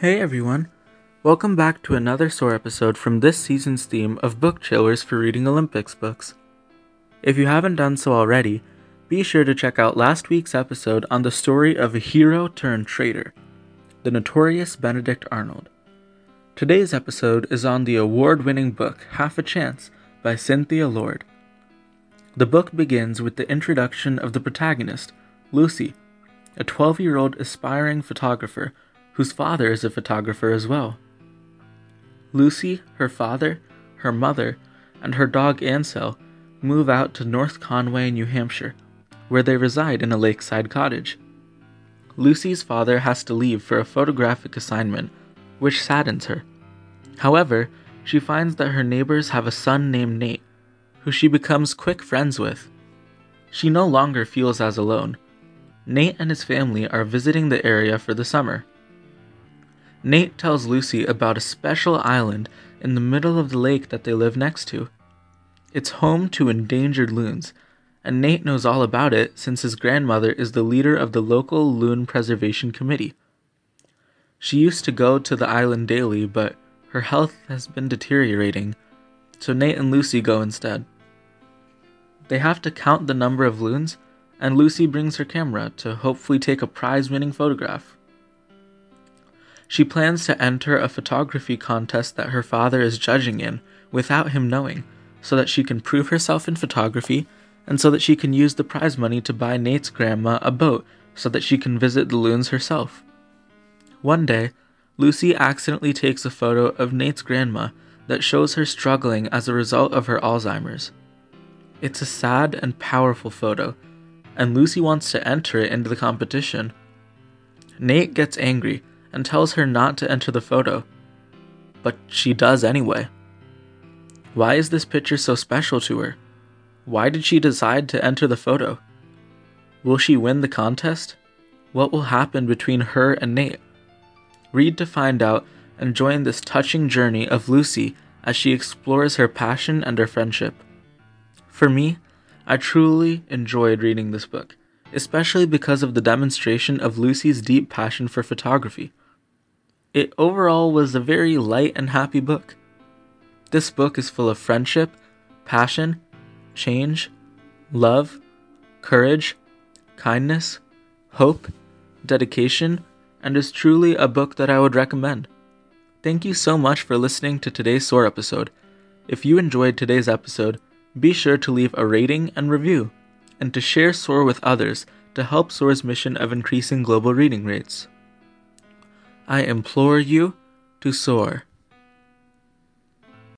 Hey everyone, welcome back to another SOAR episode from this season's theme of Book Chillers for Reading Olympics books. If you haven't done so already, be sure to check out last week's episode on the story of a hero turned traitor, the notorious Benedict Arnold. Today's episode is on the award winning book Half a Chance by Cynthia Lord. The book begins with the introduction of the protagonist, Lucy, a 12 year old aspiring photographer whose father is a photographer as well. Lucy, her father, her mother, and her dog Ansel move out to North Conway, New Hampshire, where they reside in a lakeside cottage. Lucy's father has to leave for a photographic assignment, which saddens her. However, she finds that her neighbors have a son named Nate, who she becomes quick friends with. She no longer feels as alone. Nate and his family are visiting the area for the summer. Nate tells Lucy about a special island in the middle of the lake that they live next to. It's home to endangered loons, and Nate knows all about it since his grandmother is the leader of the local loon preservation committee. She used to go to the island daily, but her health has been deteriorating, so Nate and Lucy go instead. They have to count the number of loons, and Lucy brings her camera to hopefully take a prize winning photograph. She plans to enter a photography contest that her father is judging in without him knowing, so that she can prove herself in photography and so that she can use the prize money to buy Nate's grandma a boat so that she can visit the loons herself. One day, Lucy accidentally takes a photo of Nate's grandma that shows her struggling as a result of her Alzheimer's. It's a sad and powerful photo, and Lucy wants to enter it into the competition. Nate gets angry and tells her not to enter the photo. But she does anyway. Why is this picture so special to her? Why did she decide to enter the photo? Will she win the contest? What will happen between her and Nate? Read to find out and join this touching journey of Lucy as she explores her passion and her friendship. For me, I truly enjoyed reading this book, especially because of the demonstration of Lucy's deep passion for photography. It overall was a very light and happy book. This book is full of friendship, passion, change, love, courage, kindness, hope, dedication, and is truly a book that I would recommend. Thank you so much for listening to today's SOAR episode. If you enjoyed today's episode, be sure to leave a rating and review, and to share SOAR with others to help SOAR's mission of increasing global reading rates. I implore you to soar.